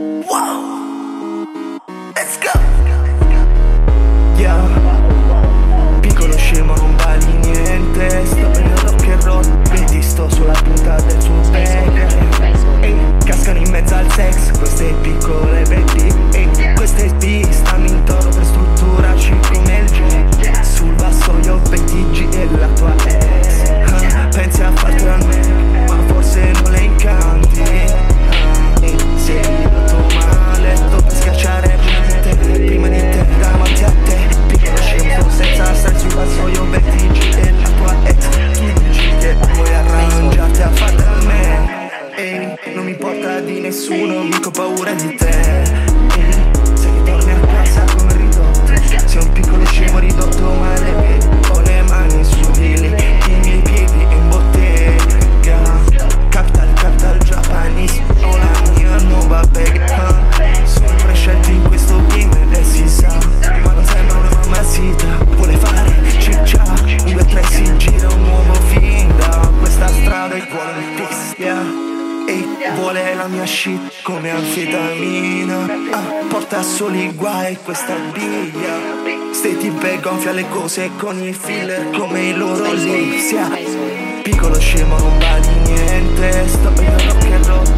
Whoa! nessuno, mica ho paura di te. vuole la mia shit come anfetamina. Ah, Porta soli guai questa biglia. Ste tipe gonfia le cose con i filler come i loro lipsia Piccolo scemo non vali niente. Sto in rock and roll.